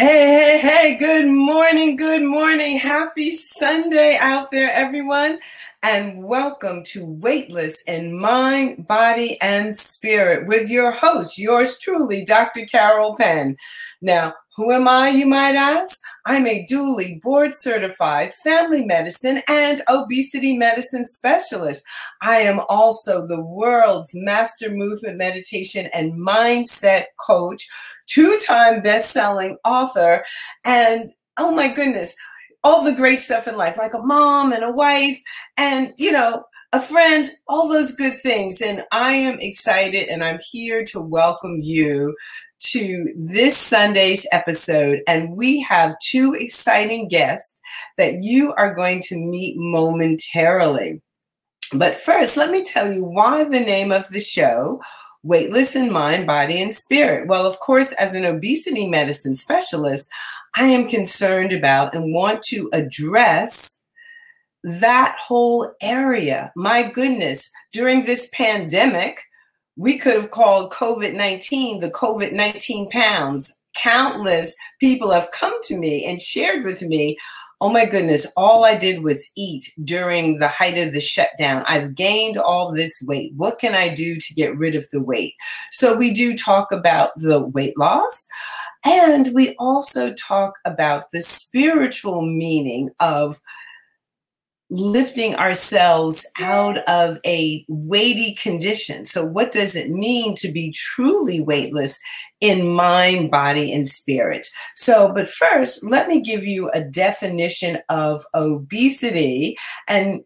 Hey, hey, hey, good morning, good morning. Happy Sunday out there, everyone. And welcome to Weightless in Mind, Body, and Spirit with your host, yours truly, Dr. Carol Penn. Now, who am I, you might ask? I'm a duly board certified family medicine and obesity medicine specialist. I am also the world's master movement meditation and mindset coach two time best selling author. And oh my goodness, all the great stuff in life, like a mom and a wife, and, you know, a friend, all those good things. And I am excited and I'm here to welcome you to this Sunday's episode. And we have two exciting guests that you are going to meet momentarily. But first, let me tell you why the name of the show weightless in mind, body, and spirit. Well, of course, as an obesity medicine specialist, I am concerned about and want to address that whole area. My goodness, during this pandemic, we could have called COVID 19 the COVID 19 pounds. Countless people have come to me and shared with me oh my goodness, all I did was eat during the height of the shutdown. I've gained all this weight. What can I do to get rid of the weight? So we do talk about the weight loss. And we also talk about the spiritual meaning of lifting ourselves out of a weighty condition. So, what does it mean to be truly weightless in mind, body, and spirit. So, but first, let me give you a definition of obesity and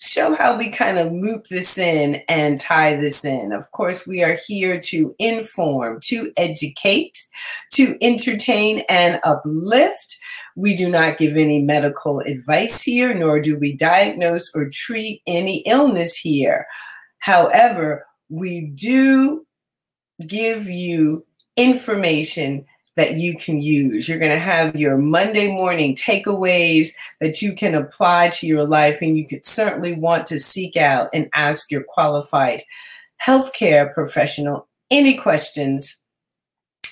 show how we kind of loop this in and tie this in. Of course, we are here to inform, to educate, to entertain, and uplift. We do not give any medical advice here, nor do we diagnose or treat any illness here. However, we do give you information that you can use. You're going to have your Monday morning takeaways that you can apply to your life, and you could certainly want to seek out and ask your qualified healthcare professional any questions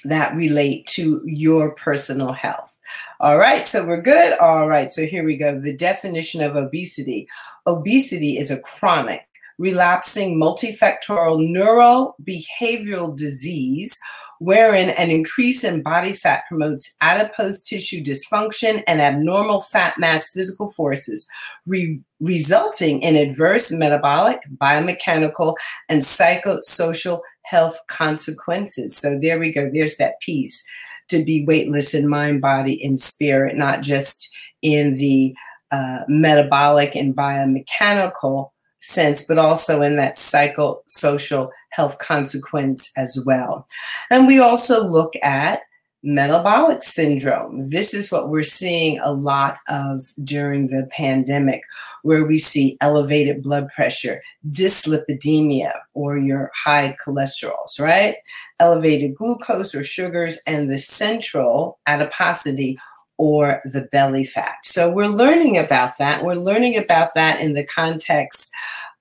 that relate to your personal health. All right, so we're good. All right, so here we go. The definition of obesity obesity is a chronic, relapsing, multifactorial neurobehavioral disease wherein an increase in body fat promotes adipose tissue dysfunction and abnormal fat mass physical forces, re- resulting in adverse metabolic, biomechanical, and psychosocial health consequences. So there we go. There's that piece to be weightless in mind, body, and spirit, not just in the uh, metabolic and biomechanical sense, but also in that psychosocial health consequence as well. And we also look at metabolic syndrome. This is what we're seeing a lot of during the pandemic, where we see elevated blood pressure, dyslipidemia, or your high cholesterols, right? Elevated glucose or sugars, and the central adiposity or the belly fat. So we're learning about that. We're learning about that in the context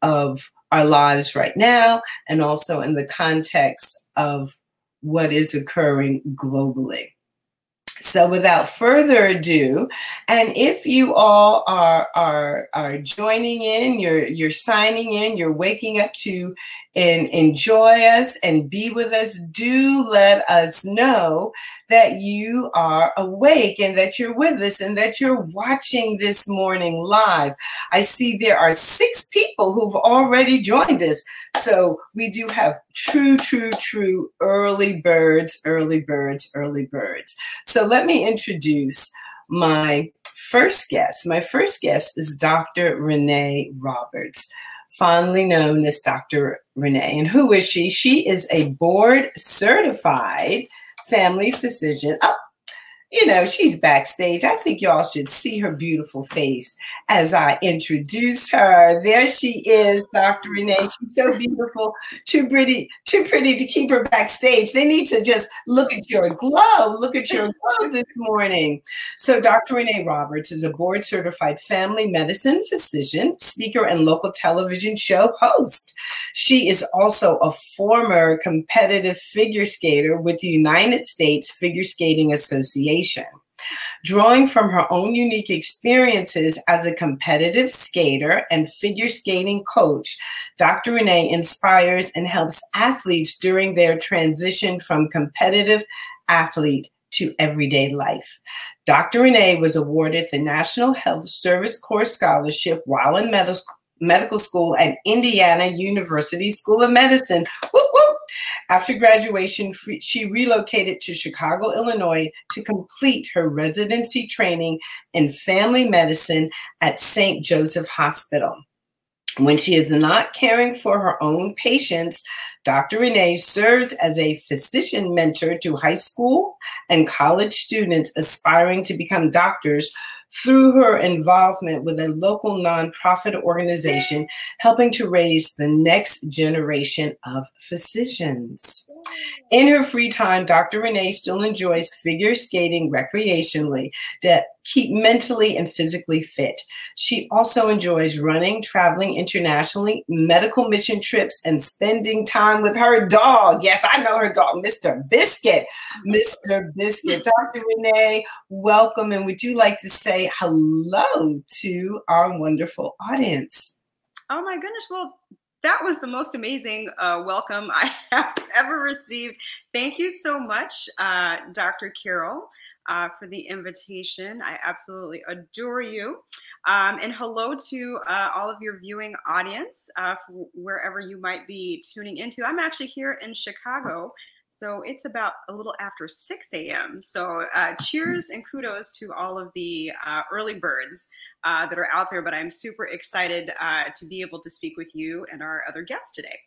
of our lives right now and also in the context of what is occurring globally. So without further ado, and if you all are are are joining in, you're you're signing in, you're waking up to and enjoy us and be with us, do let us know that you are awake and that you're with us and that you're watching this morning live. I see there are six people who've already joined us. So we do have true, true, true early birds, early birds, early birds. So let me introduce my first guest. My first guest is Dr. Renee Roberts fondly known as Dr. Renee. And who is she? She is a board certified family physician. Oh, you know, she's backstage. I think y'all should see her beautiful face as I introduce her. There she is, Dr. Renee. She's so beautiful, too pretty, too pretty to keep her backstage. They need to just look at your glow. Look at your glow this morning. So, Dr. Renee Roberts is a board certified family medicine physician, speaker, and local television show host. She is also a former competitive figure skater with the United States Figure Skating Association motivation. Drawing from her own unique experiences as a competitive skater and figure skating coach, Dr. Renee inspires and helps athletes during their transition from competitive athlete to everyday life. Dr. Renee was awarded the National Health Service Corps Scholarship while in medical medical school at Indiana University School of Medicine. Woo, woo. After graduation, she relocated to Chicago, Illinois to complete her residency training in family medicine at St. Joseph Hospital. When she is not caring for her own patients, Dr. Renee serves as a physician mentor to high school and college students aspiring to become doctors through her involvement with a local nonprofit organization helping to raise the next generation of physicians. In her free time, Dr. Renee still enjoys figure skating recreationally that keep mentally and physically fit. She also enjoys running, traveling internationally, medical mission trips, and spending time with her dog. Yes, I know her dog, Mr. Biscuit. Mr. Biscuit. Dr. Renee, welcome. And would you like to say hello to our wonderful audience? Oh my goodness. Well, that was the most amazing uh, welcome I have ever received. Thank you so much, uh, Dr. Carol uh, for the invitation. I absolutely adore you. Um, and hello to uh, all of your viewing audience, uh, wherever you might be tuning into. I'm actually here in Chicago. So it's about a little after 6 a.m. So uh, cheers and kudos to all of the uh, early birds uh, that are out there. But I'm super excited to be able to speak with you and our other guests today.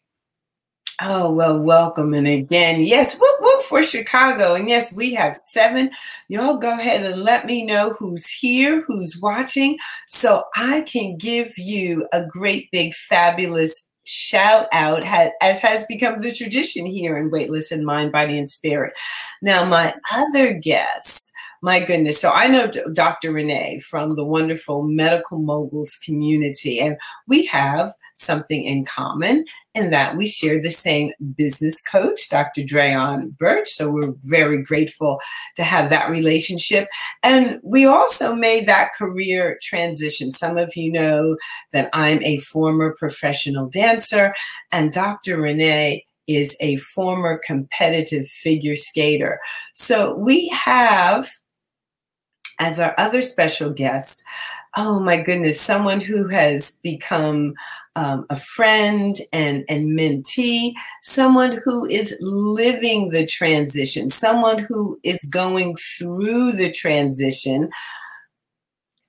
Oh, well, welcome. And again, yes, whoop, whoop for Chicago. And yes, we have seven. Y'all go ahead and let me know who's here, who's watching, so I can give you a great, big, fabulous shout out, as has become the tradition here in Weightless in Mind, Body, and Spirit. Now, my other guest, my goodness. So I know Dr. Renee from the wonderful Medical Moguls community, and we have something in common in that we share the same business coach, Dr. Draion Burch. So we're very grateful to have that relationship. And we also made that career transition. Some of you know that I'm a former professional dancer, and Dr. Renee is a former competitive figure skater. So we have, as our other special guest, oh my goodness, someone who has become um, a friend and, and mentee, someone who is living the transition, someone who is going through the transition.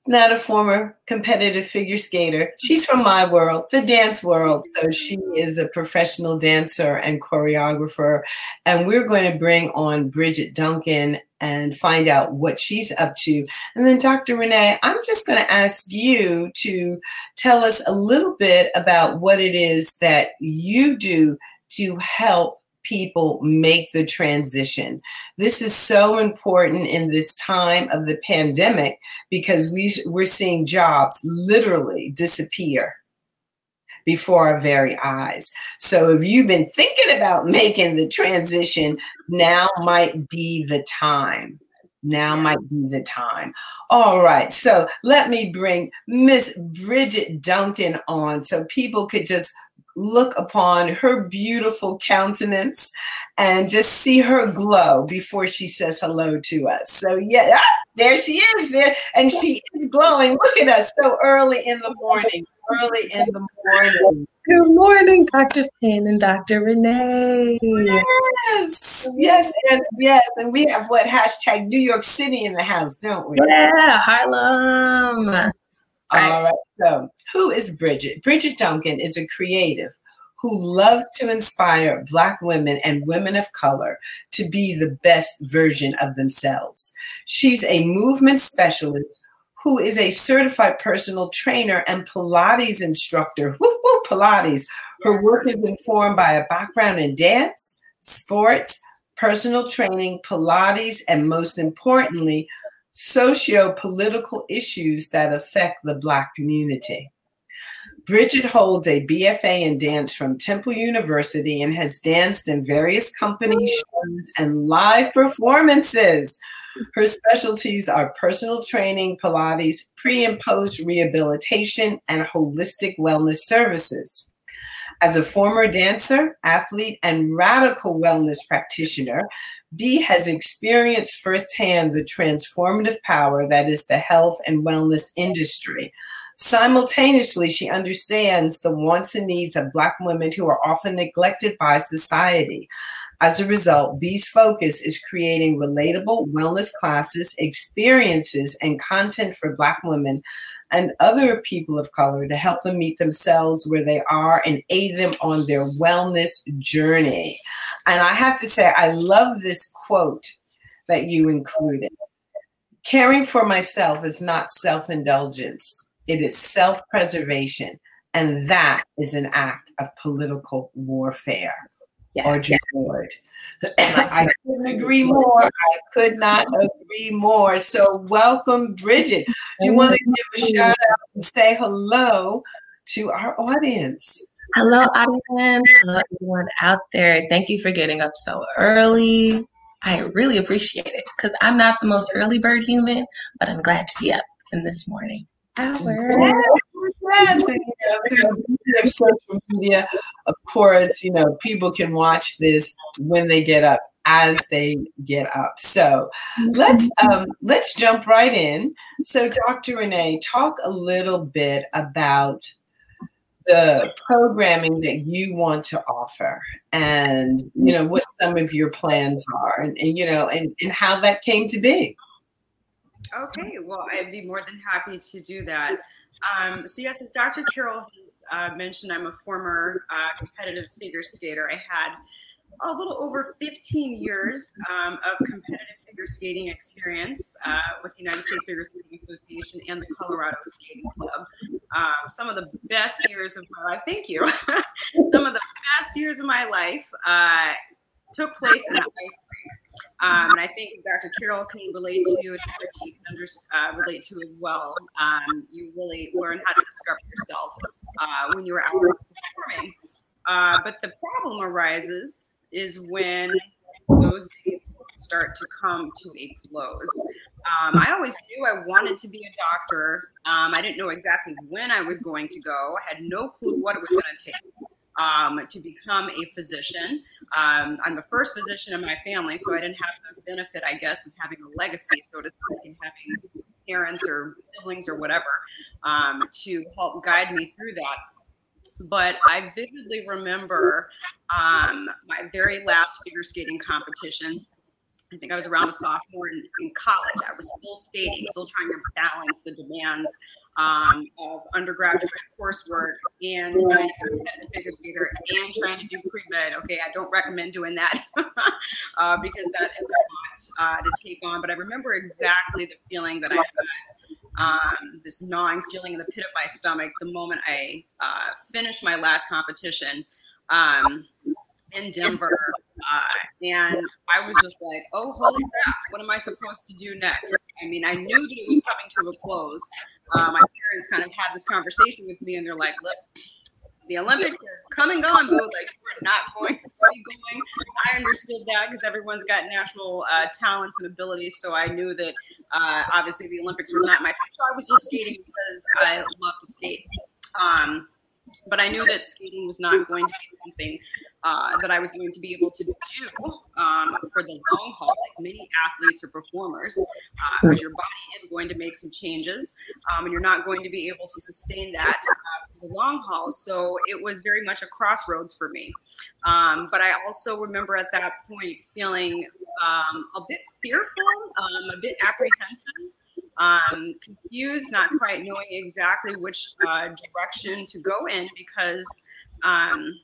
Not a former competitive figure skater. She's from my world, the dance world. So she is a professional dancer and choreographer. And we're going to bring on Bridget Duncan and find out what she's up to. And then, Dr. Renee, I'm just going to ask you to tell us a little bit about what it is that you do to help people make the transition. This is so important in this time of the pandemic because we, we're seeing jobs literally disappear before our very eyes. So if you've been thinking about making the transition, now might be the time. Now might be the time. All right. So let me bring Miss Bridget Duncan on so people could just look upon her beautiful countenance and just see her glow before she says hello to us. So yeah, ah, there she is there, and she is glowing. Look at us so early in the morning early in the morning. Good morning, Dr. Penn and Dr. Renee. Yes, yes, yes, yes. And we have what hashtag New York City in the house, don't we? Yeah, Harlem. All right. right. So, who is Bridget? Bridget Duncan is a creative who loves to inspire Black women and women of color to be the best version of themselves. She's a movement specialist who is a certified personal trainer and Pilates instructor. Woo, Pilates. Her work is informed by a background in dance, sports, personal training, Pilates, and most importantly, socio political issues that affect the Black community. Bridget holds a BFA in dance from Temple University and has danced in various company shows and live performances. Her specialties are personal training, Pilates, pre and post rehabilitation, and holistic wellness services. As a former dancer, athlete, and radical wellness practitioner, B has experienced firsthand the transformative power that is the health and wellness industry. Simultaneously, she understands the wants and needs of Black women who are often neglected by society. As a result, B's focus is creating relatable wellness classes, experiences, and content for Black women and other people of color to help them meet themselves where they are and aid them on their wellness journey. And I have to say, I love this quote that you included. Caring for myself is not self indulgence, it is self preservation. And that is an act of political warfare yes. Audre Lorde. I couldn't agree more. I could not agree more. So, welcome, Bridget. Do you want to give a shout out and say hello to our audience? Hello, audience. Hello, everyone out there. Thank you for getting up so early. I really appreciate it because I'm not the most early bird human, but I'm glad to be up in this morning hour. Yes, and, know, social media, of course, you know, people can watch this when they get up as they get up. So let's um, let's jump right in. So, Dr. Renee, talk a little bit about the programming that you want to offer and you know what some of your plans are and, and you know and, and how that came to be okay well i'd be more than happy to do that um, so yes, as Dr. Carol has uh, mentioned, I'm a former uh, competitive figure skater. I had a little over 15 years um, of competitive figure skating experience uh, with the United States Figure Skating Association and the Colorado Skating Club. Um, some of the best years of my life, thank you. some of the best years of my life uh, took place in that ice rink. Um, and I think Dr. Carol can relate to, and Richie can under, uh, relate to as well. Um, you really learn how to discover yourself uh, when you're out performing. Uh, but the problem arises is when those days start to come to a close. Um, I always knew I wanted to be a doctor. Um, I didn't know exactly when I was going to go. I had no clue what it was going to take um, to become a physician. Um, I'm the first physician in my family, so I didn't have the benefit, I guess, of having a legacy, so to speak, and having parents or siblings or whatever um, to help guide me through that. But I vividly remember um, my very last figure skating competition. I think I was around a sophomore in, in, college. I was still skating, still trying to balance the demands um, of undergraduate coursework and figure and trying to do pre med. Okay, I don't recommend doing that uh, because that is a lot uh, to take on. But I remember exactly the feeling that I had. Um, this gnawing feeling in the pit of my stomach the moment I uh, finished my last competition. Um, in Denver. Uh, and I was just like, oh, holy crap, what am I supposed to do next? I mean, I knew that it was coming to a close. Uh, my parents kind of had this conversation with me, and they're like, look, the Olympics is come and gone, boo. Like, we're not going to be going. I understood that because everyone's got natural uh, talents and abilities. So I knew that uh, obviously the Olympics was not my. I was just skating because I love to skate. Um, but I knew that skating was not going to be something uh, that I was going to be able to do um, for the long haul, like many athletes or performers, uh, because your body is going to make some changes um, and you're not going to be able to sustain that uh, for the long haul. So it was very much a crossroads for me. Um, but I also remember at that point feeling um, a bit fearful, um, a bit apprehensive. Um, confused, not quite knowing exactly which uh, direction to go in because um,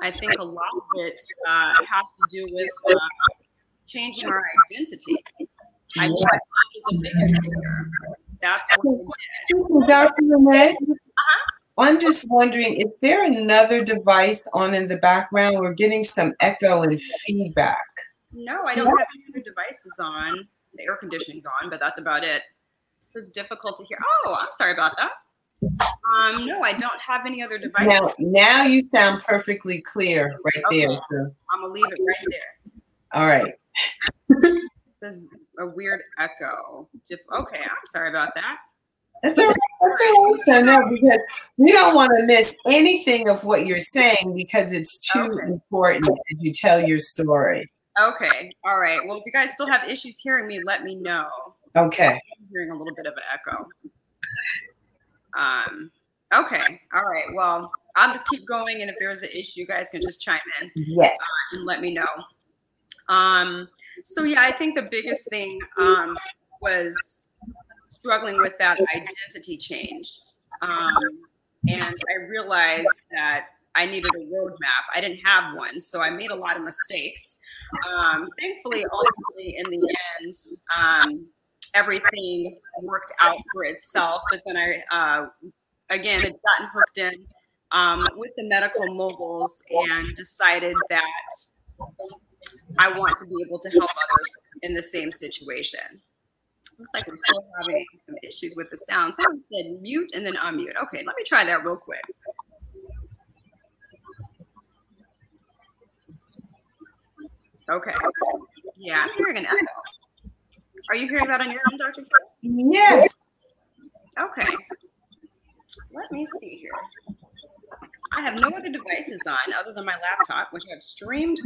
I think a lot of it uh, has to do with uh, changing our identity. I was a figure skater. That's what Dr. Renee, uh-huh. I'm just wondering, is there another device on in the background? We're getting some echo and feedback. No, I don't have any other devices on. The air conditioning's on, but that's about it. It's difficult to hear. Oh, I'm sorry about that. Um, no, I don't have any other devices. Now, now you sound perfectly clear right okay. there. So. I'm gonna leave it right there. All right. says a weird echo. Okay, I'm sorry about that. That's all right. That's all right. Because we don't want to miss anything of what you're saying because it's too Okay. important as you tell your story. Okay, all right. Well, if you guys still have issues hearing me, let me know. Okay. I'm hearing a little bit of an echo. Um. Okay. All right. Well, I'll just keep going, and if there's an issue, you guys can just chime in. Yes. and let me know. Um, so yeah, I think the biggest thing um, was struggling with that identity change, um, and I realized that I needed a roadmap. I didn't have one, so I made a lot of mistakes. Um, thankfully, ultimately, in the end, um, everything worked out for itself. But then I, uh, again, had gotten hooked in um, with the medical moguls and decided that I want to be able to help others in the same situation. Looks like I'm still having some issues with the sound. So Someone said mute and then unmute. Okay, let me try that real quick. Okay. Yeah, I'm hearing an echo. Are you hearing that on your end, Dr. Carol? Yes. Okay. Let me see here. I have no other devices on other than my laptop, which I've streamed.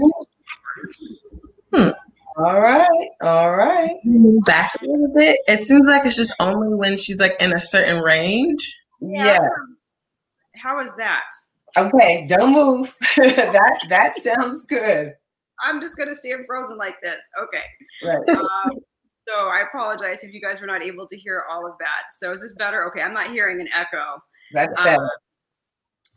Hmm. All right. All right. Move back a little bit. It seems like it's just only when she's like in a certain range. Yes. How is that? Okay. Don't move. that that sounds good. I'm just gonna stand frozen like this. Okay. Right. Um, so I apologize if you guys were not able to hear all of that. So is this better? Okay, I'm not hearing an echo. That's Um, better.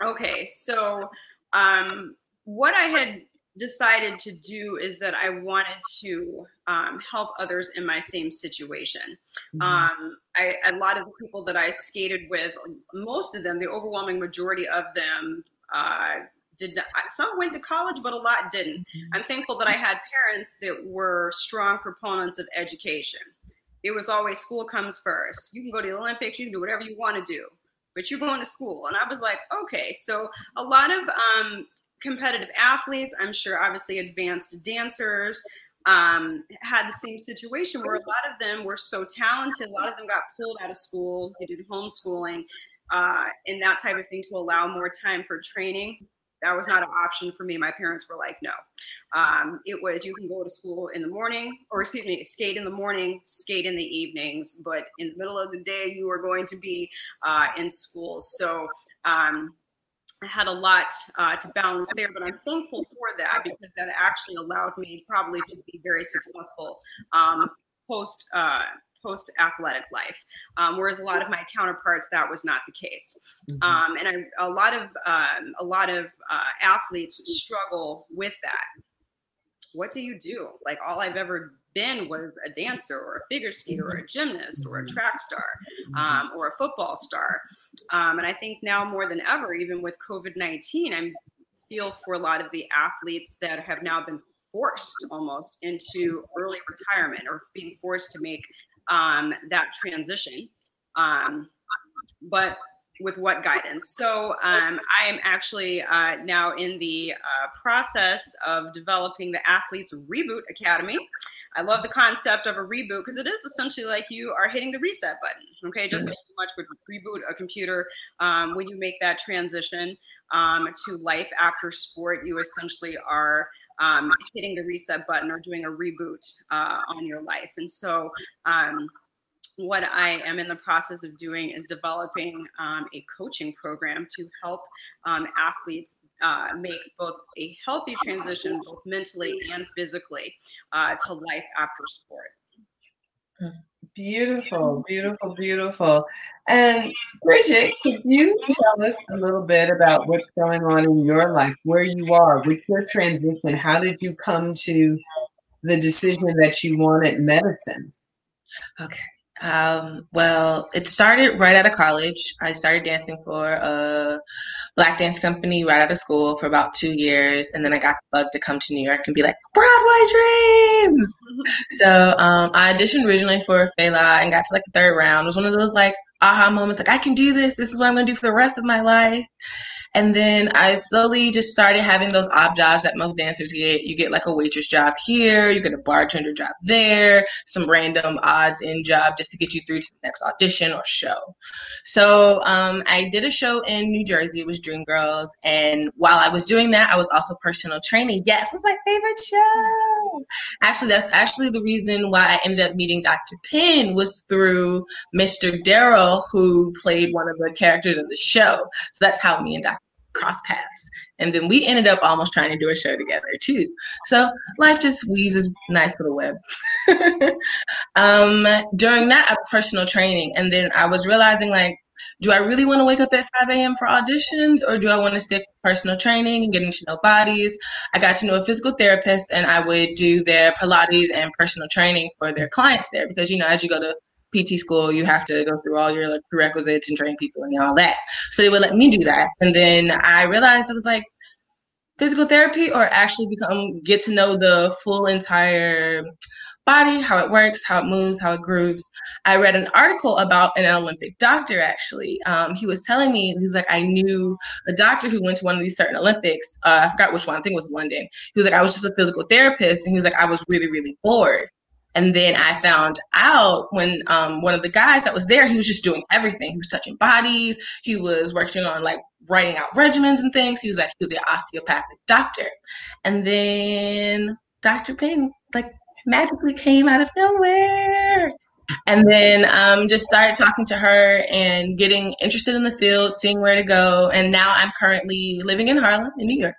Okay, so um, what I had decided to do is that I wanted to um, help others in my same situation. Mm-hmm. Um, I, a lot of the people that I skated with, most of them, the overwhelming majority of them, uh, did not, some went to college, but a lot didn't. I'm thankful that I had parents that were strong proponents of education. It was always school comes first. You can go to the Olympics, you can do whatever you want to do, but you're going to school. And I was like, okay. So a lot of um, competitive athletes, I'm sure, obviously advanced dancers, um, had the same situation where a lot of them were so talented. A lot of them got pulled out of school. They did homeschooling uh, and that type of thing to allow more time for training. That was not an option for me. My parents were like, no. Um, it was you can go to school in the morning, or excuse me, skate in the morning, skate in the evenings, but in the middle of the day, you are going to be uh, in school. So um, I had a lot uh, to balance there, but I'm thankful for that because that actually allowed me probably to be very successful um, post uh, post athletic life. Um, whereas a lot of my counterparts, that was not the case. Mhm. Um, and I, a lot of um, a lot of uh, athletes struggle with that. What do you do? Like all I've ever been was a dancer or a figure skater or a gymnast or a track star um, or a football star. Um, and I think now more than ever, even with COVID 19, I feel for a lot of the athletes that have now been forced almost into early retirement or being forced to make um, that transition. Um, but with what guidance? So um, I am actually uh, now in the uh, process of developing the Athletes Reboot Academy. I love the concept of a reboot because it is essentially like you are hitting the reset button. Okay, just you much would reboot a computer um, when you make that transition um, to life after sport. You essentially are um, hitting the reset button or doing a reboot uh, on your life. And so, um, what I am in the process of doing is developing um, a coaching program to help um, athletes uh, make both a healthy transition, both mentally and physically, uh, to life after sport. Beautiful, beautiful, beautiful. And Bridget, could you tell us a little bit about what's going on in your life, where you are with your transition? How did you come to the decision that you wanted medicine? Okay. Um, well, it started right out of college. I started dancing for a black dance company right out of school for about two years, and then I got the bug to come to New York and be like Broadway dreams. So um, I auditioned originally for Fela and got to like the third round. It was one of those like aha moments, like I can do this. This is what I'm going to do for the rest of my life. And then I slowly just started having those odd jobs that most dancers get. You get like a waitress job here, you get a bartender job there, some random odds in job just to get you through to the next audition or show. So um, I did a show in New Jersey. It was Dreamgirls. And while I was doing that, I was also personal training. Yes, it was my favorite show. Actually, that's actually the reason why I ended up meeting Dr. Penn was through Mr. Daryl, who played one of the characters in the show. So that's how me and Dr. cross paths. And then we ended up almost trying to do a show together too. So life just weaves a nice little web. um, during that a personal training, and then I was realizing like, do I really want to wake up at 5 a.m. for auditions or do I want to stick personal training and getting to know bodies? I got to know a physical therapist and I would do their Pilates and personal training for their clients there because, you know, as you go to PT school, you have to go through all your like, prerequisites and train people and all that. So they would let me do that. And then I realized I was like, physical therapy or actually become get to know the full entire body, how it works, how it moves, how it grooves. I read an article about an Olympic doctor actually. Um, he was telling me, he's like, I knew a doctor who went to one of these certain Olympics. Uh, I forgot which one, I think it was London. He was like, I was just a physical therapist. And he was like, I was really, really bored. And then I found out when um, one of the guys that was there, he was just doing everything. He was touching bodies. He was working on like writing out regimens and things. He was like, he was an osteopathic doctor. And then Dr. Penn like magically came out of nowhere. And then um, just started talking to her and getting interested in the field, seeing where to go. And now I'm currently living in Harlem, in New York.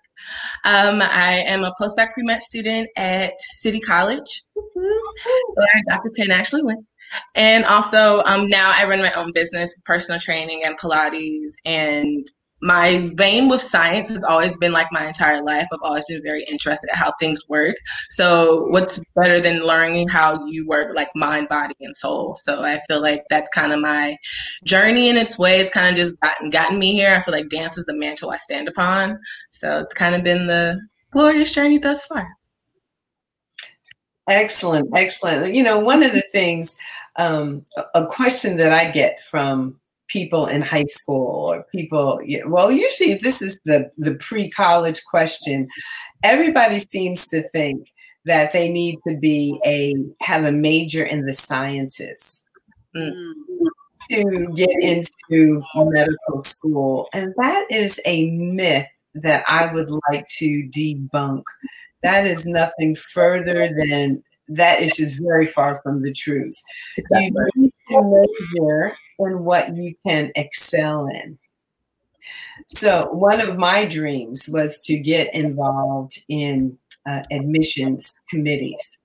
Um, I am a post-bac pre-med student at City College, where Dr. Penn actually went. And also um, now I run my own business, personal training and Pilates and my vein with science has always been like my entire life. I've always been very interested in how things work. So, what's better than learning how you work, like mind, body, and soul? So, I feel like that's kind of my journey in its way. It's kind of just gotten, gotten me here. I feel like dance is the mantle I stand upon. So, it's kind of been the glorious journey thus far. Excellent, excellent. You know, one of the things, um, a question that I get from people in high school or people well usually this is the the pre-college question everybody seems to think that they need to be a have a major in the sciences mm. to get into medical school and that is a myth that i would like to debunk that is nothing further than that is just very far from the truth exactly. you need to major in what you can excel in. So, one of my dreams was to get involved in uh, admissions committees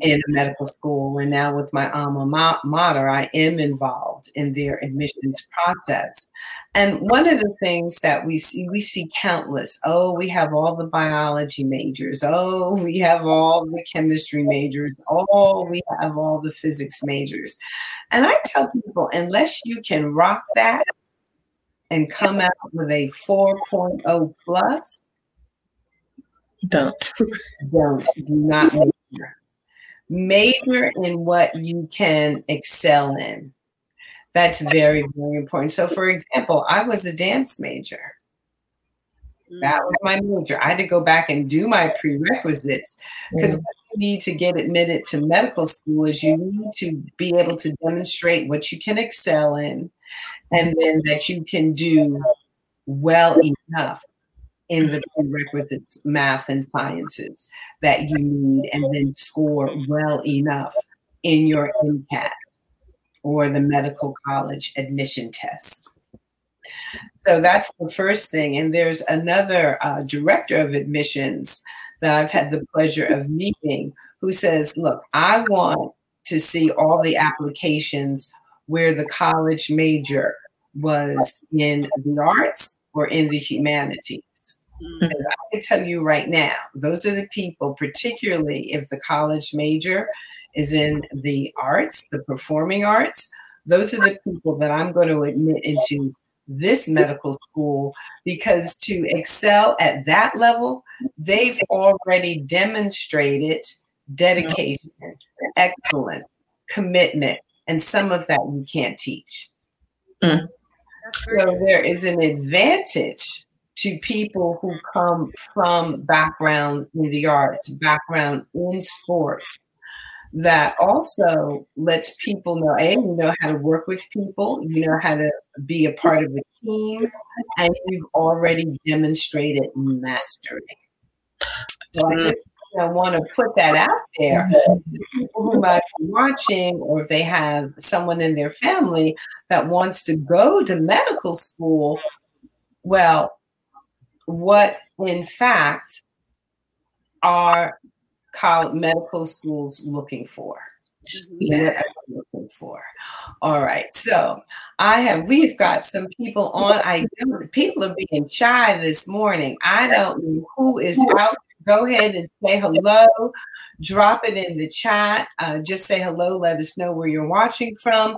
in a medical school. And now, with my alma mater, I am involved in their admissions process. And one of the things that we see, we see countless. Oh, we have all the biology majors. Oh, we have all the chemistry majors. Oh, we have all the physics majors. And I tell people, unless you can rock that and come out with a 4.0 plus, don't. Don't. Do not major. Major in what you can excel in that's very, very important. So, for example, I was a dance major. That was my major. I had to go back and do my prerequisites because mm. what you need to get admitted to medical school is you need to be able to demonstrate what you can excel in and then that you can do well enough in the prerequisites, math and sciences that you need, and then score well enough in your MCAT or the medical college admission test. So that's the first thing. And there's another uh, director of admissions that I've had the pleasure of meeting who says, Look, I want to see all the applications where the college major was in the arts or in the humanities. Mm-hmm. I can tell you right now, those are the people, particularly if the college major is in the arts, the performing arts. Those are the people that I'm going to admit into this medical school because to excel at that level, they've already demonstrated dedication, excellence, commitment, and some of that you can't teach. Mm. So there is an advantage to people who come from background in the arts, background in sports, that also lets people know a you know how to work with people you know how to be a part of a team and you've already demonstrated mastery. So I, just, want to put that out there. Mm-hmm. People who might be watching or if they have someone in their family that wants to go to medical school well what in fact are college, medical schools looking for. Mm-hmm. Yeah. Looking for. All right. So I have we've got some people on. I people are being shy this morning. I don't know who is out. Go ahead and say hello. Drop it in the chat. Uh, just say hello. Let us know where you're watching from.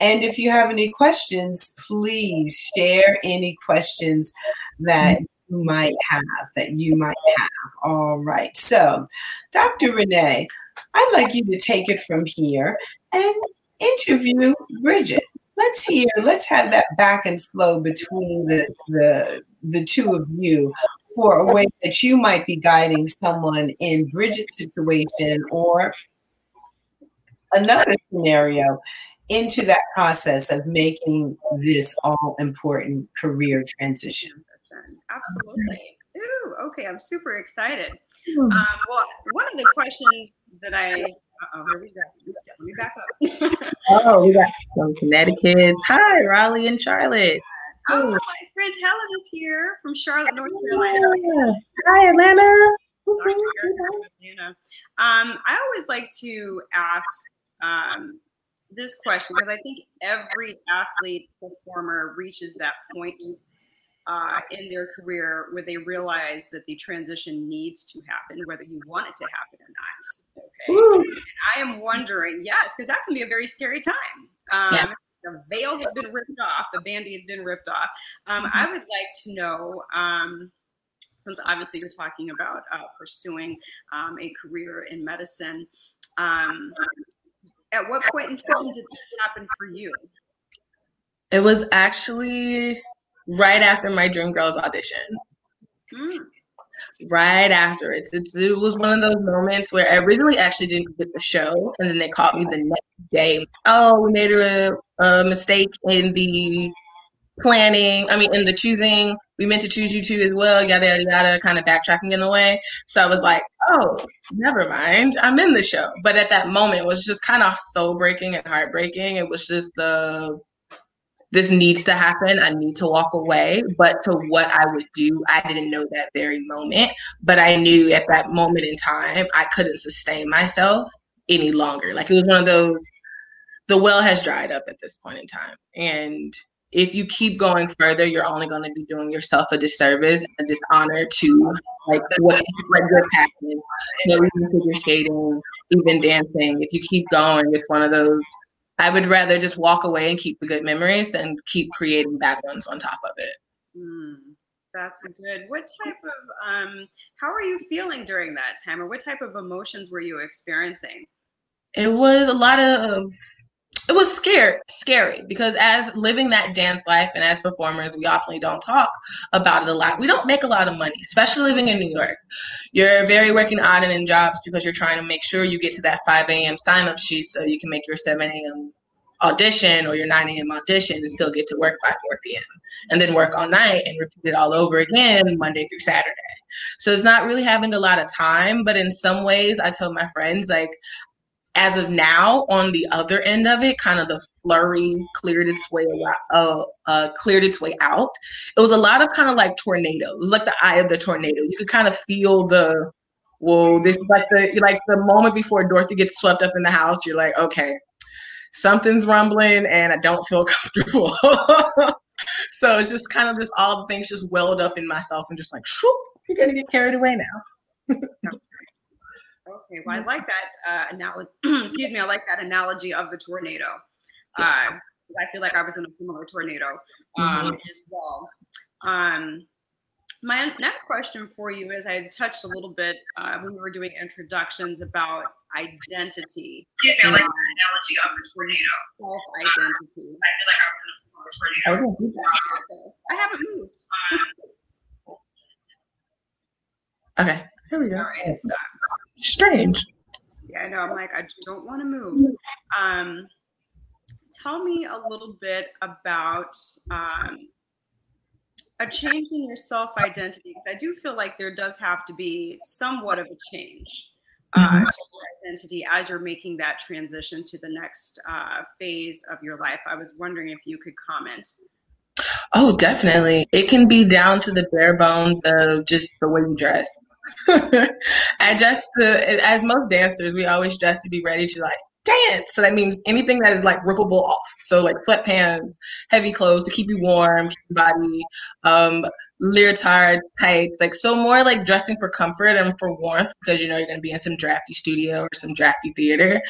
And if you have any questions, please share any questions that you might have, that you might have. All right. So, Dr. Renee, I'd like you to take it from here and interview Bridget. Let's hear, let's have that back and flow between the the the two of you for a way that you might be guiding someone in Bridget's situation or another scenario into that process of making this all important career transition. Absolutely. Ooh, okay. I'm super excited. Hmm. Um, well, one of the questions that I oh, here we go. Let me back up. oh, we got some Connecticut. Hi, Raleigh and Charlotte. Oh, my friend Helen is here from Charlotte, North Carolina. Hi, Atlanta. Atlanta. Um, I always like to ask um, this question because I think every athlete performer reaches that point uh, in their career where they realize that the transition needs to happen, whether you want it to happen or not. Okay. I am wondering, yes, because that can be a very scary time. Um, yeah. The veil has been ripped off, the band has been ripped off. Um, mm-hmm. I would like to know. Um, since obviously you're talking about uh, pursuing um, a career in medicine, um, at what point in time did that happen for you? It was actually right after my Dreamgirls audition. Mm. Right after it. It's, it was one of those moments where I originally actually didn't get the show, and then they called me the next day. Oh, we made a, a mistake in the planning. I mean, in the choosing. We meant to choose you two as well. Yada yada yada. Kind of backtracking in a way. So I was like, oh, never mind. I'm in the show. But at that moment, it was just kind of soul breaking and heartbreaking. It was just the this needs to happen. I need to walk away. But to what I would do, I didn't know that very moment. But I knew at that moment in time, I couldn't sustain myself any longer. Like it was one of those, the well has dried up at this point in time. And if you keep going further, you're only going to be doing yourself a disservice and a dishonor to like what like your passion, you know, even figure skating, even dancing. If you keep going, it's one of those I would rather just walk away and keep the good memories and keep creating bad ones on top of it. Mm, that's good. What type of um how are you feeling during that time or what type of emotions were you experiencing? It was a lot of it was scary scary because as living that dance life and as performers we often don't talk about it a lot. We don't make a lot of money especially living in new york. You're very working odd and in jobs because you're trying to make sure you get to that 5 a.m sign up sheet so you can make your 7 a.m audition or your 9 a.m audition and still get to work by 4 p.m and then work all night and repeat it all over again monday through saturday. So it's not really having a lot of time but in some ways i told my friends like as of now, on the other end of it, kind of the flurry cleared its way uh, uh, cleared its way out. It was a lot of kind of like tornado. Like the eye of the tornado. You could kind of feel the whoa. This is like the like the moment before Dorothy gets swept up in the house. You're like, okay, something's rumbling, and I don't feel comfortable. so it's just kind of just all the things just welled up in myself, and just like, shoo, you're gonna get carried away now. Okay, well, I like that uh, analogy. excuse me, I like that analogy of the tornado. Uh, I feel like I was in a similar tornado um, mm-hmm. as well. Um, my next question for you is I touched a little bit uh, when we were doing introductions about identity. Excuse me, I like the analogy of a tornado. Self identity. I feel like I was in a small tornado. I haven't moved. Okay, here we go. All right, it's done. Strange. Yeah, I know. I'm like, I don't want to move. Um, tell me a little bit about um, a change in your self identity. I do feel like there does have to be somewhat of a change uh, Mhm. to your identity as you're making that transition to the next uh, phase of your life. I was wondering if you could comment. Oh, definitely. It can be down to the bare bones of just the way you dress. I dress to, as most dancers, we always dress to be ready to like dance. So that means anything that is like rippable off. So like sweatpants, heavy clothes to keep you warm, body, um, leotard tights, like so more like dressing for comfort and for warmth because you know you're gonna be in some drafty studio or some drafty theater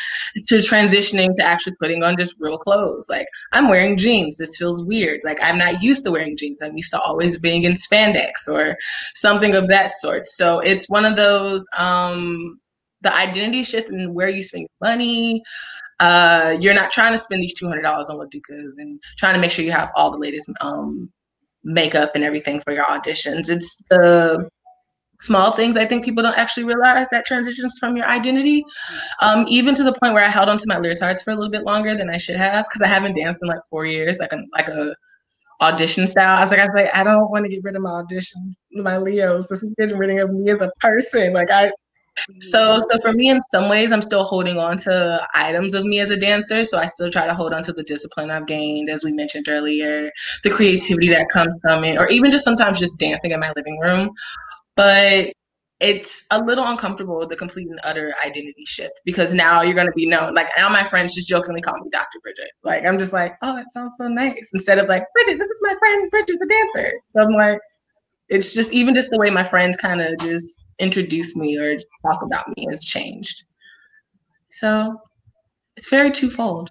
to transitioning to actually putting on just real clothes. Like I'm wearing jeans. This feels weird. Like I'm not used to wearing jeans. I'm used to always being in spandex or something of that sort. So it's one of those um the identity shift and where you spend your money. Uh, you're not trying to spend these two hundred dollars on LaDucas and trying to make sure you have all the latest um makeup and everything for your auditions. It's the small things I think people don't actually realize that transitions from your identity. Um, even to the point where I held on to my leotards for a little bit longer than I should have because I haven't danced in like four years, like a like a audition style. I was like, I was like, I don't want to get rid of my auditions, my Leos. This is getting rid of me as a person. Like I so so for me in some ways I'm still holding on to items of me as a dancer. So I still try to hold on to the discipline I've gained, as we mentioned earlier, the creativity that comes from it, or even just sometimes just dancing in my living room. But it's a little uncomfortable the complete and utter identity shift because now you're gonna be known. Like now my friends just jokingly call me Dr. Bridget. Like I'm just like, oh that sounds so nice. Instead of like, Bridget, this is my friend Bridget the dancer. So I'm like, it's just even just the way my friends kind of just introduce me or talk about me has changed. So it's very twofold.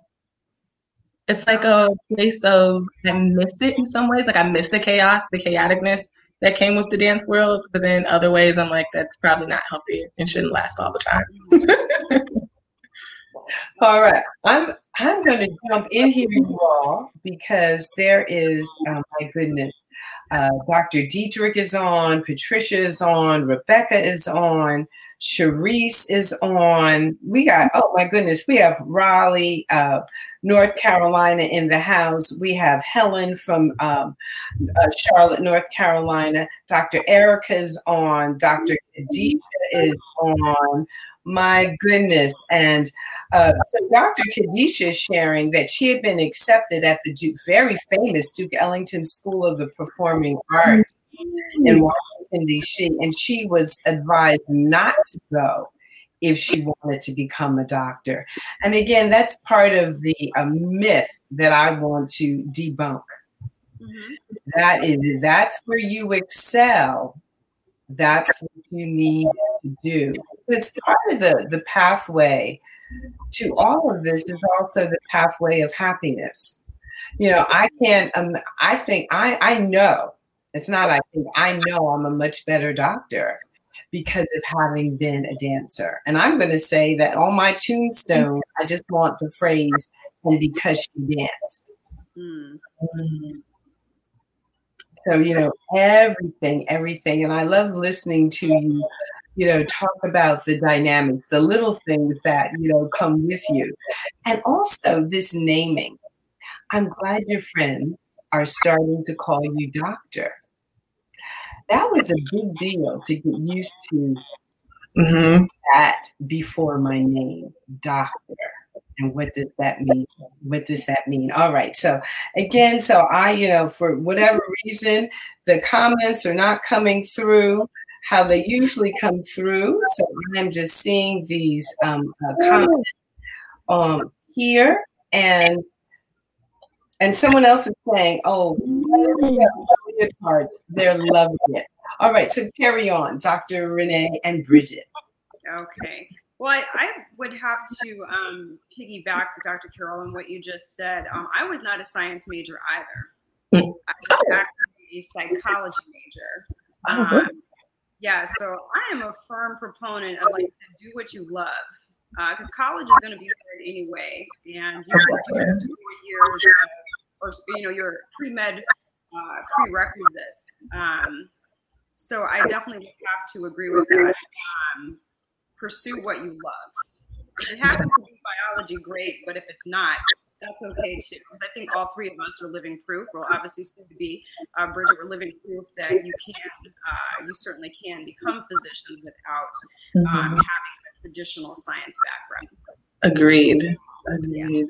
It's like a place of I miss it in some ways. Like I miss the chaos, the chaoticness that came with the dance world. But then other ways I'm like, that's probably not healthy and shouldn't last all the time. All right, I'm I'm going to jump in here you all, because there is, oh my goodness, uh, Dr. Dietrich is on, Patricia is on, Rebecca is on, Sharice is on. We got, oh my goodness, we have Raleigh, uh, North Carolina in the house. We have Helen from um, uh, Charlotte, North Carolina. Dr. Erica is on. Dr. Khadijah is on. My goodness. And uh, so Dr. Khadijah is sharing that she had been accepted at the Duke, very famous Duke Ellington School of the Performing Arts in Washington, D.C., and she was advised not to go if she wanted to become a doctor. And again, that's part of the uh, myth that I want to debunk. Mhm. That is, that's where you excel. That's what you need to do. Because part of the, the pathway to all of this is also the pathway of happiness. You know, I can't, um, I think, I, I know, it's not I think, I know I'm a much better doctor because of having been a dancer. And I'm going to say that on my tombstone, I just want the phrase, and because she danced. Mm. So, you know, everything, everything. And I love listening to you, you know, talk about the dynamics, the little things that, you know, come with you. And also this naming. I'm glad your friends are starting to call you doctor. That was a big deal to get used to hmm that before my name, doctor. And what does that mean? What does that mean? All right. So again, so I, you know, for whatever reason, the comments are not coming through how they usually come through. So I'm just seeing these um, uh, comments um, here, and and someone else is saying, "Oh, your parts, they're loving it." All right. So carry on, Dr. Renee and Bridget. Okay. Well, I, I would have to um, piggyback, Dr. Carol, on what you just said. Um, I was not a science major either. I was actually a psychology major. Oh. Um, yeah, so I am a firm proponent of like do what you love because college is going to be hard anyway, and you're doing two more years or you know your pre med uh, prerequisites. Um, so I definitely have to agree with that. Um, pursue what you love. If it happens to be biology, great. But if it's not, that's okay too. Because I think all three of us are living proof. Well, obviously, to be uh, Bridget, we're living proof that you can, uh, you certainly can become physicians without um, having a traditional science background. Agreed. Agreed.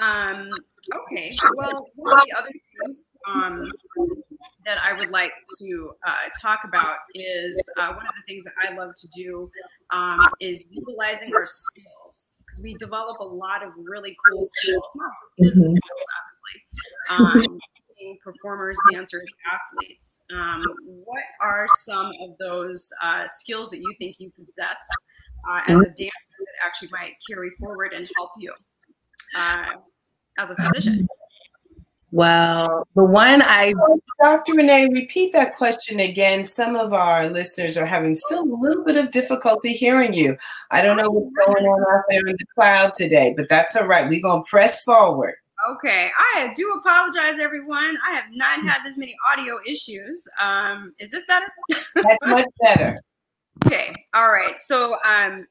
Um, okay. Well, one of the other things um, that I would like to uh, talk about is uh, one of the things that I love to do um, is utilizing our skills because we develop a lot of really cool skills, Mhm. skills, obviously. Um, being performers, dancers, athletes. Um, what are some of those uh, skills that you think you possess uh, as a dancer that actually might carry forward and help you uh, as a physician? Well, the one I Dr. Renee, repeat that question again. Some of our listeners are having still a little bit of difficulty hearing you. I don't know what's going on out there in the cloud today, but that's all right. We're going to press forward. Okay, I do apologize, everyone. I have not had this many audio issues. Um, is this better? That's much better. Okay, all right. So, um,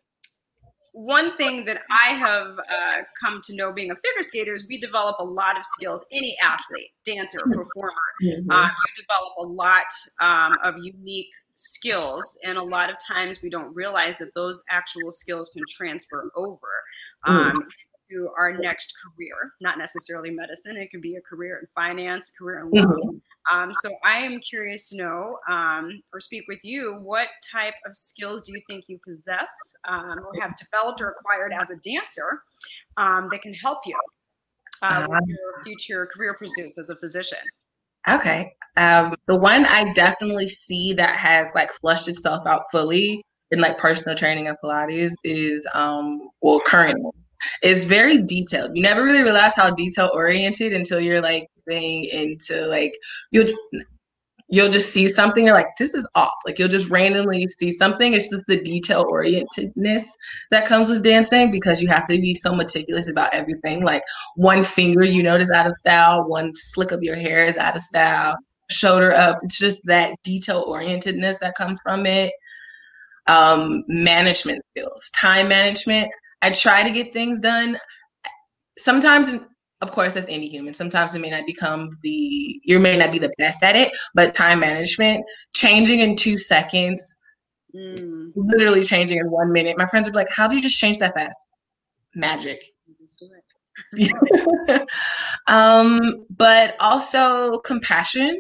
one thing that I have uh, come to know being a figure skater is we develop a lot of skills. Any athlete, dancer, performer, Mm-hmm. uh, you develop a lot um, of unique skills, and a lot of times we don't realize that those actual skills can transfer over um, to our next career. Not necessarily medicine; it could be a career in finance, career in law. Mhm. Um, so I am curious to know, um, or speak with you, what type of skills do you think you possess um, or have developed or acquired as a dancer um, that can help you uh, with your future career pursuits as a physician? Okay. Um, the one I definitely see that has like flushed itself out fully in like personal training and Pilates is um well currently is very detailed. You never really realize how detail oriented until you're like getting into like you'll you'll just see something you're like this is off. Like you'll just randomly see something. It's just the detail orientedness that comes with dancing because you have to be so meticulous about everything. Like one finger you notice out of style. One slick of your hair is out of style. Shoulder up. It's just that detail orientedness that comes from it. Um management skills time management i try to get things done. Sometimes of course as any human sometimes it may not become the you may not be the best at it but time management changing in two seconds Mm, literally changing in one minute. My friends are like how do you just change that fast? Magic. Let's do it. um but also compassion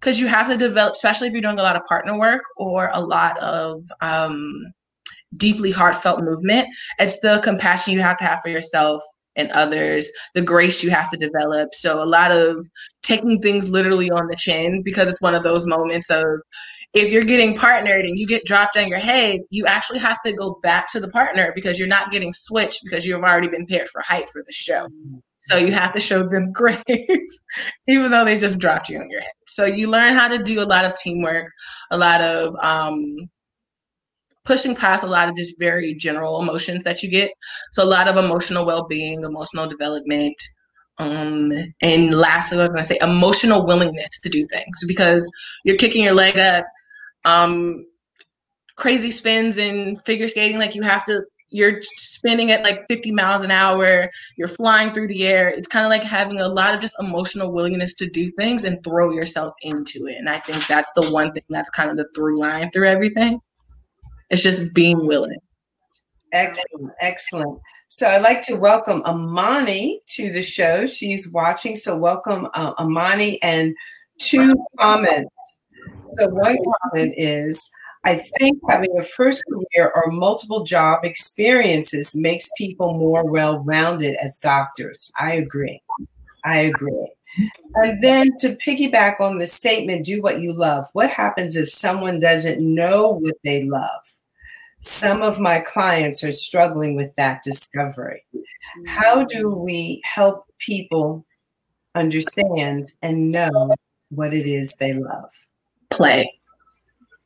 because you have to develop especially if you're doing a lot of partner work or a lot of um deeply heartfelt movement. It's the compassion you have to have for yourself and others the grace you have to develop. So a lot of taking things literally on the chin because it's one of those moments of if you're getting partnered and you get dropped on your head you actually have to go back to the partner because you're not getting switched because you've already been paired for height for the show. So you have to show them grace, even though they just dropped you on your head. So you learn how to do a lot of teamwork, a lot of um, pushing past a lot of just very general emotions that you get. So a lot of emotional well-being, emotional development. Um, and lastly, I was going to say emotional willingness to do things because you're kicking your leg up, um, crazy spins and figure skating. Like you have to, you're spinning at like 50 miles an hour you're flying through the air. It's kind of like having a lot of just emotional willingness to do things and throw yourself into it. And I think that's the one thing that's kind of the through line through everything. It's just being willing. Excellent, excellent. So I'd like to welcome Amani to the show. She's watching, so welcome uh, Amani. And two comments. So one comment is, I think having a first career or multiple job experiences makes people more well-rounded as doctors. I agree. I agree. And then to piggyback on the statement, do what you love. What happens if someone doesn't know what they love? Some of my clients are struggling with that discovery. How do we help people understand and know what it is they love? Play.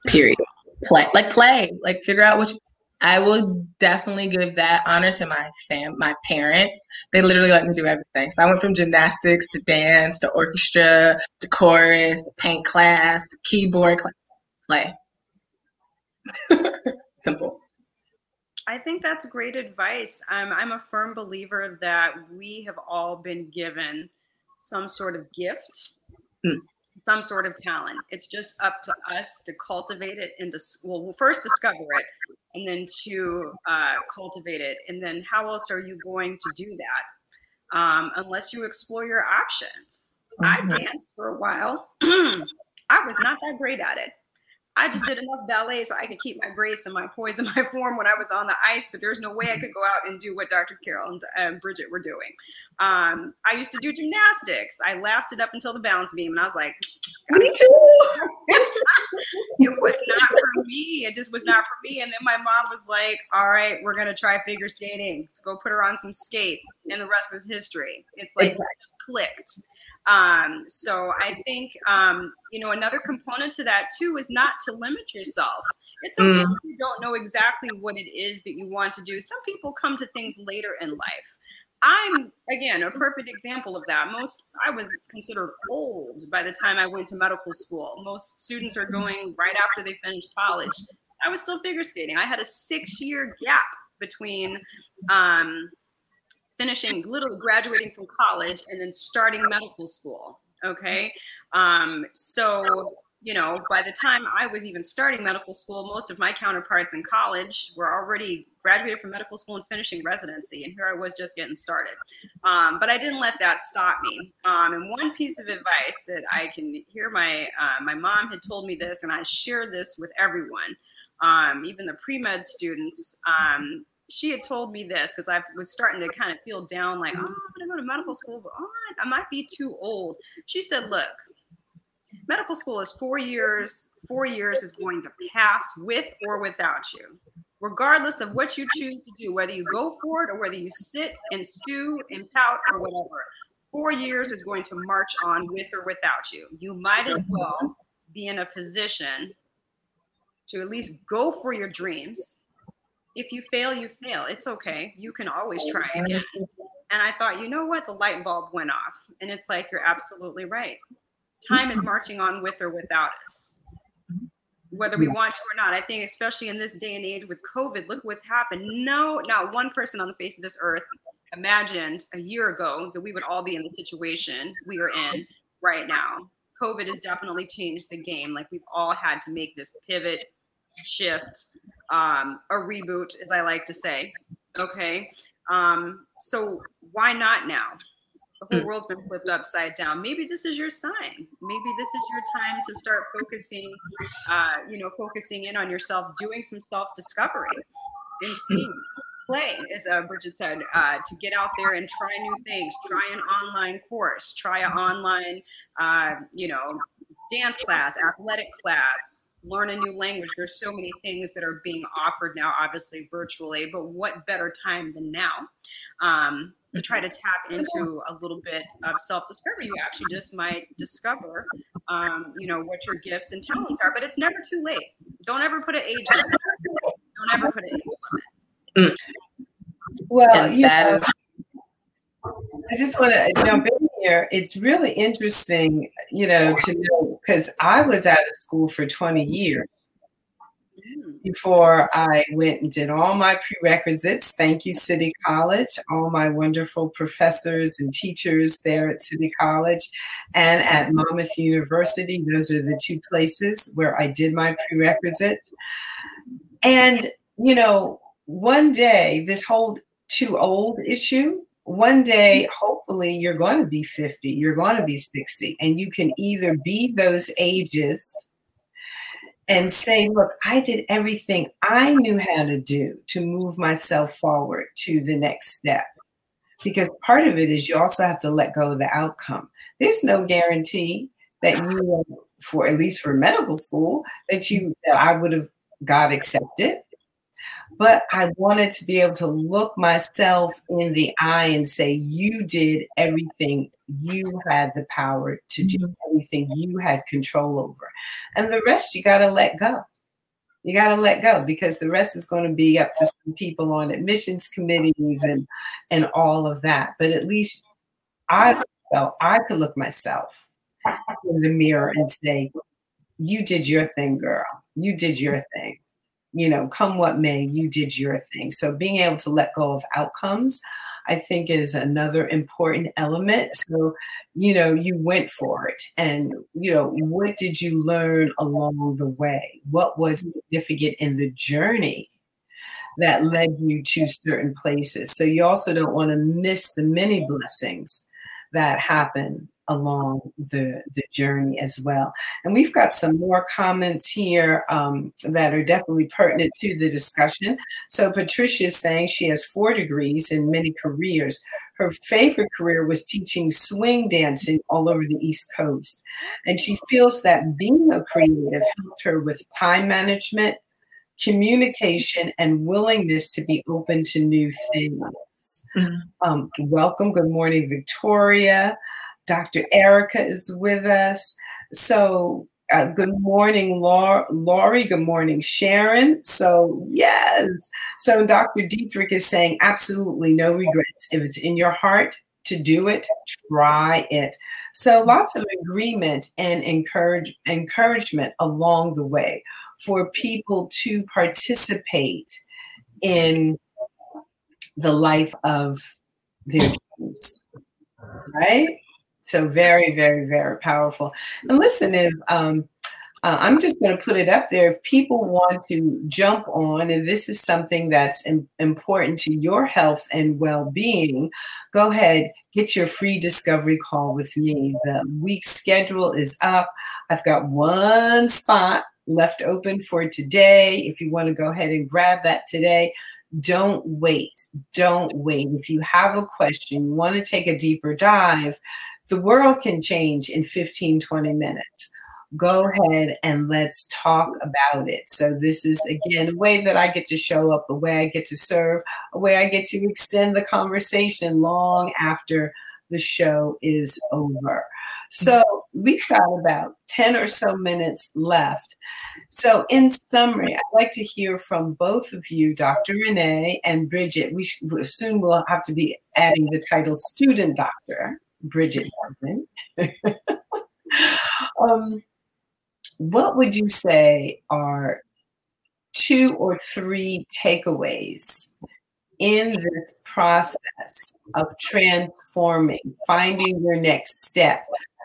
Period. Play like play. Like figure out you, I will definitely give that honor to my fam, my parents. They literally let me do everything. So I went from gymnastics to dance to orchestra to chorus to paint class to keyboard class. Play. Simple. I think that's great advice. I'm, I'm a firm believer that we have all been given some sort of gift, mm. some sort of talent. It's just up to us to cultivate it and to, well, first discover it and then to uh, cultivate it. And then how else are you going to do that um, unless you explore your options? Mm-hmm. I danced for a while. I was not that great at it. I just did enough ballet so I could keep my grace and my poise and my form when I was on the ice, but there's no way I could go out and do what Dr. Carol and uh, Bridget were doing. Um, I used to do gymnastics. I lasted up until the balance beam, and I was like, "Me too." it was not for me. It just was not for me. And then my mom was like, "All right, we're gonna try figure skating. Let's go put her on some skates." And the rest was history. It's like exactly. it clicked. Um, so I think, um, you know, another component to that too is not to limit yourself. It's okay mm. if you don't know exactly what it is that you want to do. Some people come to things later in life. I'm again a perfect example of that. Most I was considered old by the time I went to medical school. Most students are going right after they finish college. I was still figure skating. I had a six year gap between um, finishing, literally graduating from college and then starting medical school. Okay. Um, so, you know, by the time I was even starting medical school, most of my counterparts in college were already graduated from medical school and finishing residency. And here I was just getting started. Um, but I didn't let that stop me. Um, and one piece of advice that I can hear my, uh, my mom had told me this, and I share this with everyone. Um, even the pre-med students, um, she had told me this because I was starting to kind of feel down, like, mm-hmm. oh, I'm gonna go to medical school, but oh, I might be too old. She said, look, medical school is four years. Four years is going to pass with or without you, regardless of what you choose to do, whether you go for it or whether you sit and stew and pout or whatever. Four years is going to march on with or without you. You might as well be in a position to at least go for your dreams if you fail, you fail. It's okay. You can always try again. And I thought, you know what? The light bulb went off. And it's like, you're absolutely right. Time is marching on with or without us, whether we want to or not. I think, especially in this day and age with COVID, look what's happened. No, not one person on the face of this earth imagined a year ago that we would all be in the situation we are in right now. COVID has definitely changed the game. Like we've all had to make this pivot, shift, um, a reboot, as I like to say. Okay. Um, so why not now? The whole hmm. world's been flipped upside down. Maybe this is your sign. Maybe this is your time to start focusing, uh, you know, focusing in on yourself, doing some self discovery and hmm. seeing play, as uh, Bridget said, uh, to get out there and try new things, try an online course, try an online, uh, you know, dance class, athletic class, learn a new language. There's so many things that are being offered now, obviously virtually, but what better time than now um, to try to tap into a little bit of self-discovery? You actually just might discover, um, you know, what your gifts and talents are. But it's never too late. Don't ever put an age limit. Don't ever put an age limit. Mm. Well, yeah. I just want to jump in here. It's really interesting, you know, to know because I was out of school for 20 years mm. before I went and did all my prerequisites. Thank you, City College, all my wonderful professors and teachers there at City College and at Monmouth University. Those are the two places where I did my prerequisites. And, you know, one day, this whole too old issue one day, mm. hopefully, you're going to be 50, you're going to be 60, and you can either be those ages and say, Look, I did everything I knew how to do to move myself forward to the next step. Because part of it is you also have to let go of the outcome. There's no guarantee that you, for at least for medical school, that you that I would have got accepted but I wanted to be able to look myself in the eye and say, You did everything you had the power to do, mm-hmm. everything you had control over. And the rest you got to let go. You got to let go because the rest is going to be up to some people on admissions committees and and all of that. But at least I felt I could look myself in the mirror and say, "You did your thing, girl. You did your thing." You know, come what may, you did your thing. So being able to let go of outcomes I think is another important element. So, you know, you went for it. And, you know, what did you learn along the way? What was significant in the journey that led you to certain places? So you also don't want to miss the many blessings that happen along the, the journey as well. And we've got some more comments here um, that are definitely pertinent to the discussion. So Patricia is saying she has four degrees in many careers. Her favorite career was teaching swing dancing all over the East Coast. And she feels that being a creative helped her with time management, communication, and willingness to be open to new things. Mm-hmm. Um, welcome. Good morning, Victoria. Dr. Erica is with us. So, uh, good morning, Laurie. Good morning, Sharon. So, yes. So, Dr. Dietrich is saying absolutely no regrets. If it's in your heart to do it, try it. So, lots of agreement and encourage, encouragement along the way for people to participate in the life of their dreams, right? So very, very, very powerful. And listen, if um, uh, I'm just going to put it up there. If people want to jump on, and this is something that's in, important to your health and well being, go ahead, get your free discovery call with me. The week schedule is up. I've got one spot left open for today. If you want to go ahead and grab that today, don't wait. Don't wait. If you have a question, you want to take a deeper dive, the world can change in 15, 20 minutes. Go ahead and let's talk about it. So, this is again a way that I get to show up, a way I get to serve, a way I get to extend the conversation long after the show is over. So, we've got about 10 or so minutes left. So, in summary, I'd like to hear from both of you, Dr. Renee and Bridget. We soon will have to be adding the title student doctor Bridget um, what would you say are two or three takeaways in this process of transforming, finding your next step?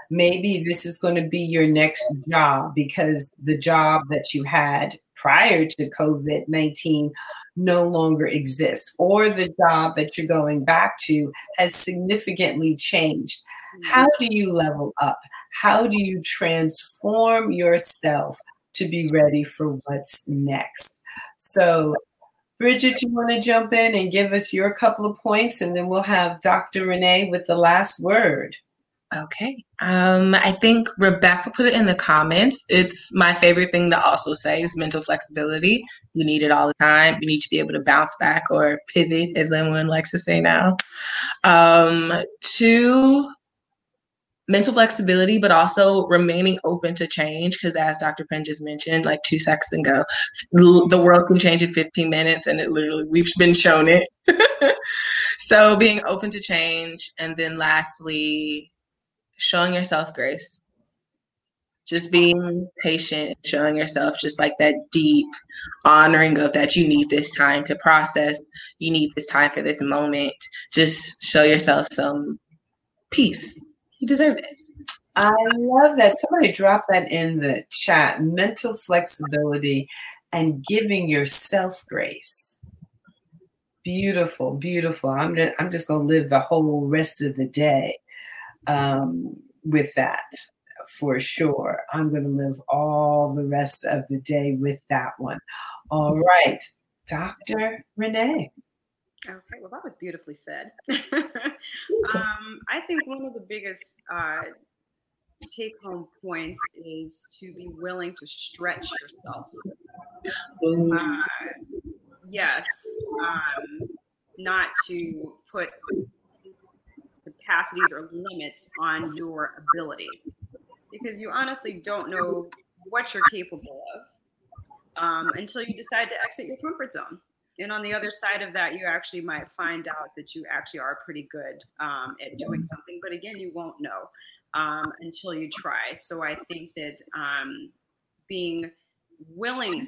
Maybe this is going to be your next job because the job that you had prior to COVID 19 no longer exists, or the job that you're going back to has significantly changed. Mm-hmm. How do you level up? How do you transform yourself to be ready for what's next? So, Bridget, you want to jump in and give us your couple of points, and then we'll have Dr. Renee with the last word. Okay. Um, I think Rebecca put it in the comments. It's my favorite thing to also say is mental flexibility. You need it all the time. You need to be able to bounce back or pivot, as everyone likes to say now. Um, two, mental flexibility, but also remaining open to change. Because as Dr. Penn just mentioned, like two seconds ago, the world can change in 15 minutes, and it literally we've been shown it. so being open to change, and then lastly, showing yourself grace. Just being patient, showing yourself just like that deep honoring of that you need this time to process, you need this time for this moment. Just show yourself some peace. You deserve it. I love that. Somebody dropped that in the chat mental flexibility and giving yourself grace. Beautiful, beautiful. I'm just, I'm just to live the whole rest of the day um, with that for sure. I'm going to live all the rest of the day with that one. All right, Dr. Renee. Okay, well, that was beautifully said. um, I think one of the biggest uh, take home points is to be willing to stretch yourself. Uh, yes, um, not to put capacities or limits on your abilities because you honestly don't know what you're capable of um, until you decide to exit your comfort zone. And on the other side of that, you actually might find out that you actually are pretty good um, at doing something. But again, you won't know um, until you try. So I think that um, being willing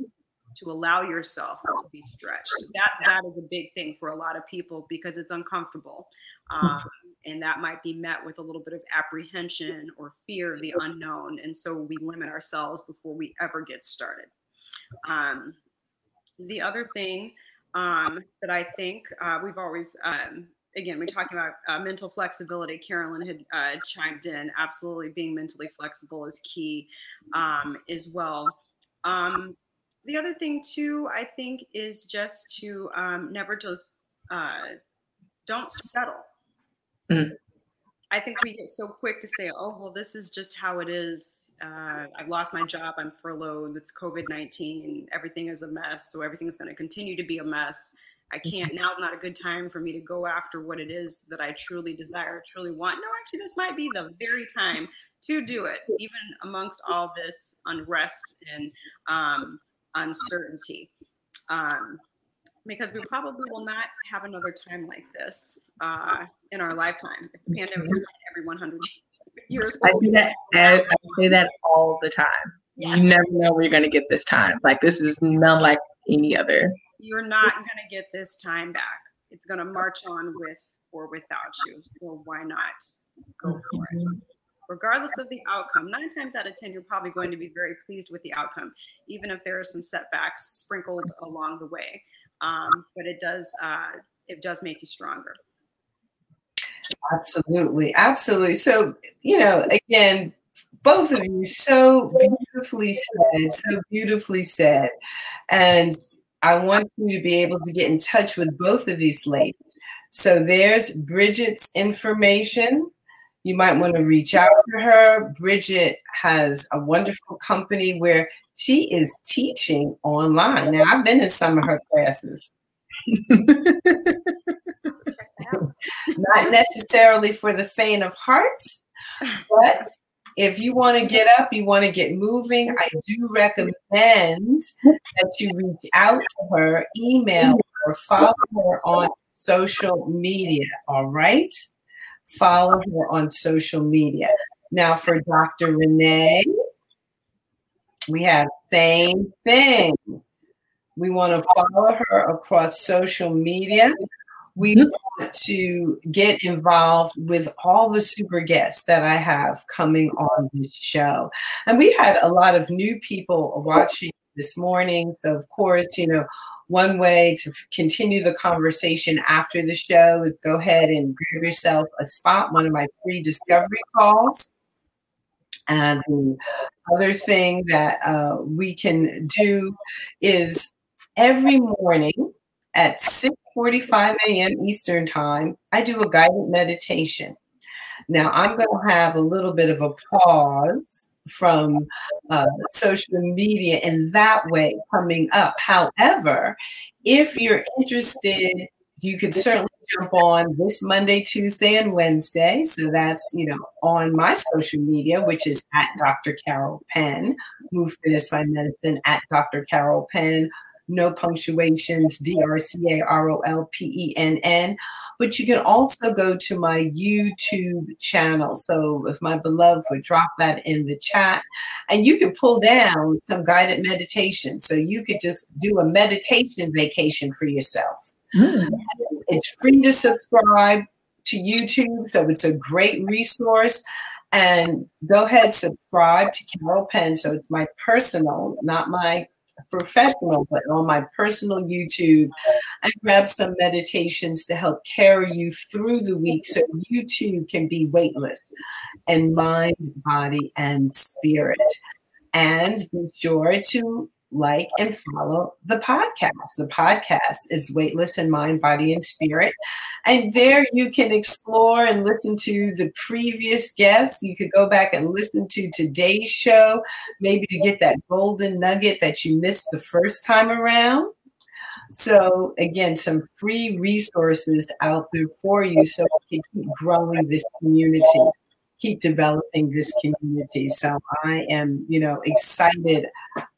to allow yourself to be stretched that that is a big thing for a lot of people because it's uncomfortable um, and that might be met with a little bit of apprehension or fear of the unknown and so we limit ourselves before we ever get started um, the other thing um, that i think uh, we've always um, again, we're talking about uh, mental flexibility. Carolyn had uh, chimed in. Absolutely, being mentally flexible is key um, as well. Um, the other thing too, I think, is just to um, never just uh, don't settle. Mm. I think we get so quick to say, "Oh, well, this is just how it is. Uh, I've lost my job. I'm furloughed. It's COVID nineteen. Everything is a mess. So everything's going to continue to be a mess." I can't, now's not a good time for me to go after what it is that I truly desire, truly want. No, actually, this might be the very time to do it, even amongst all this unrest and um, uncertainty. Um, because we probably will not have another time like this uh, in our lifetime. If the pandemic is every 100 years, I say that. I, I say that all the time. Yeah. You never know where you're going to get this time. Like this is none like any other you're not going to get this time back. It's going to march on with or without you. So why not go for it? Mm-hmm. Regardless of the outcome, nine times out of 10, you're probably going to be very pleased with the outcome, even if there are some setbacks sprinkled along the way. Um, but it does, uh, it does make you stronger. Absolutely. Absolutely. So, you know, again, both of you so beautifully said, so beautifully said. And I want you to be able to get in touch with both of these ladies. So there's Bridget's information. You might want to reach out to her. Bridget has a wonderful company where she is teaching online. Now, I've been in some of her classes. Not necessarily for the faint of heart, but if you want to get up, you want to get moving, I do recommend that you reach out to her, email her, follow her on social media. All right? Follow her on social media. Now, for Dr. Renee, we have same thing. We want to follow her across social media. We mm-hmm. want to get involved with all the super guests that I have coming on this show. And we had a lot of new people watching this morning. So, of course, you know, one way to continue the conversation after the show is go ahead and grab yourself a spot, one of my free discovery calls. And the other thing that uh, we can do is every morning at 6:45 a.m. Eastern Time, I do a guided meditation. Now, I'm going to have a little bit of a pause from uh, social media in that way coming up. However, if you're interested, you could certainly jump on this Monday, Tuesday, and Wednesday. So that's, you know, on my social media, which is at Dr. Carol Penn, Move Fitness by Medicine at Dr. Carol Penn no punctuations, D R C A R O L P E N N. But you can also go to my YouTube channel. So if my beloved would drop that in the chat, and you can pull down some guided meditation. So you could just do a meditation vacation for yourself. Mm. It's free to subscribe to YouTube, so it's a great resource. And go ahead, subscribe to Carol Penn. So it's my personal, not my professional, but on my personal YouTube, I grab some meditations to help carry you through the week so you too can be weightless in mind, body, and spirit. And be sure to like and follow the podcast. The podcast is Weightless in Mind, Body, and Spirit. And there you can explore and listen to the previous guests. You could go back and listen to today's show, maybe to get that golden nugget that you missed the first time around. So, again, some free resources out there for you so we can keep growing this community. Keep developing this community. So I am, you know, excited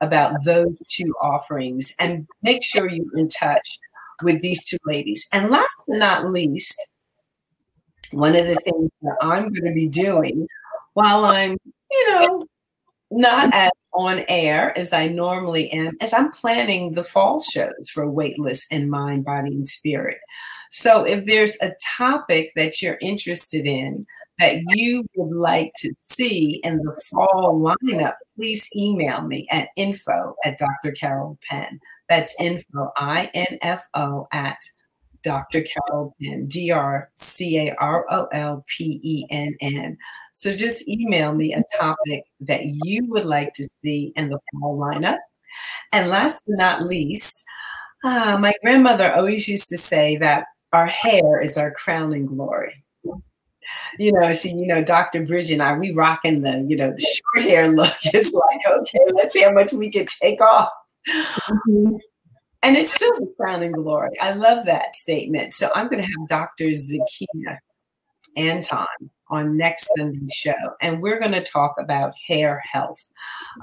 about those two offerings and make sure you're in touch with these two ladies. And last but not least, one of the things that I'm going to be doing while I'm, you know, not as on air as I normally am, as I'm planning the fall shows for Weightless and Mind, Body, and Spirit. So if there's a topic that you're interested in that you would like to see in the fall lineup, please email me at info at Dr. Carol Penn. That's info, I N F O, at Dr. Carol Penn, D R C A R O L P E N N. So just email me a topic that you would like to see in the fall lineup. And last but not least, uh, my grandmother always used to say that our hair is our crowning glory. You know, see, you know, Dr. Bridge and I, we rocking the, you know, the short hair look. It's like, okay, let's see how much we can take off. Mm-hmm. And it's still the crowning glory. I love that statement. So I'm going to have Dr. Zakia Anton on next Sunday's show, and we're going to talk about hair health.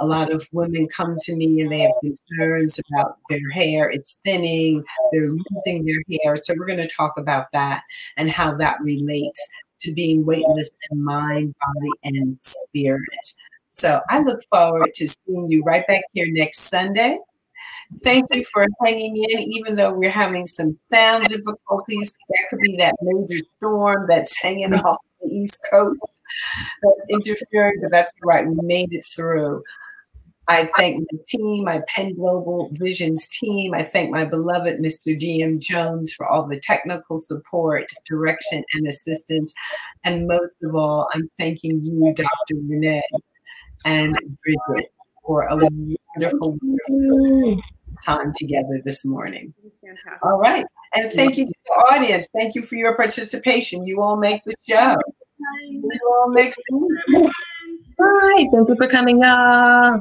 A lot of women come to me and they have concerns about their hair, it's thinning, they're losing their hair. So we're going to talk about that and how that relates to being weightless in mind, body, and spirit. So I look forward to seeing you right back here next Sunday. Thank you for hanging in, even though we're having some sound difficulties. That could be that major storm that's hanging off the East Coast that's interfering, but that's right. We made it through. I thank my team, my Penn Global Visions team. I thank my beloved Mr. DM Jones for all the technical support, direction, and assistance. And most of all, I'm thanking you, Dr. Renee and Bridget, for a wonderful, wonderful time together this morning. It was fantastic. All right. And thank you to the audience. Thank you for your participation. You all make the show. You all make the Bye. Thank you for coming, y'all.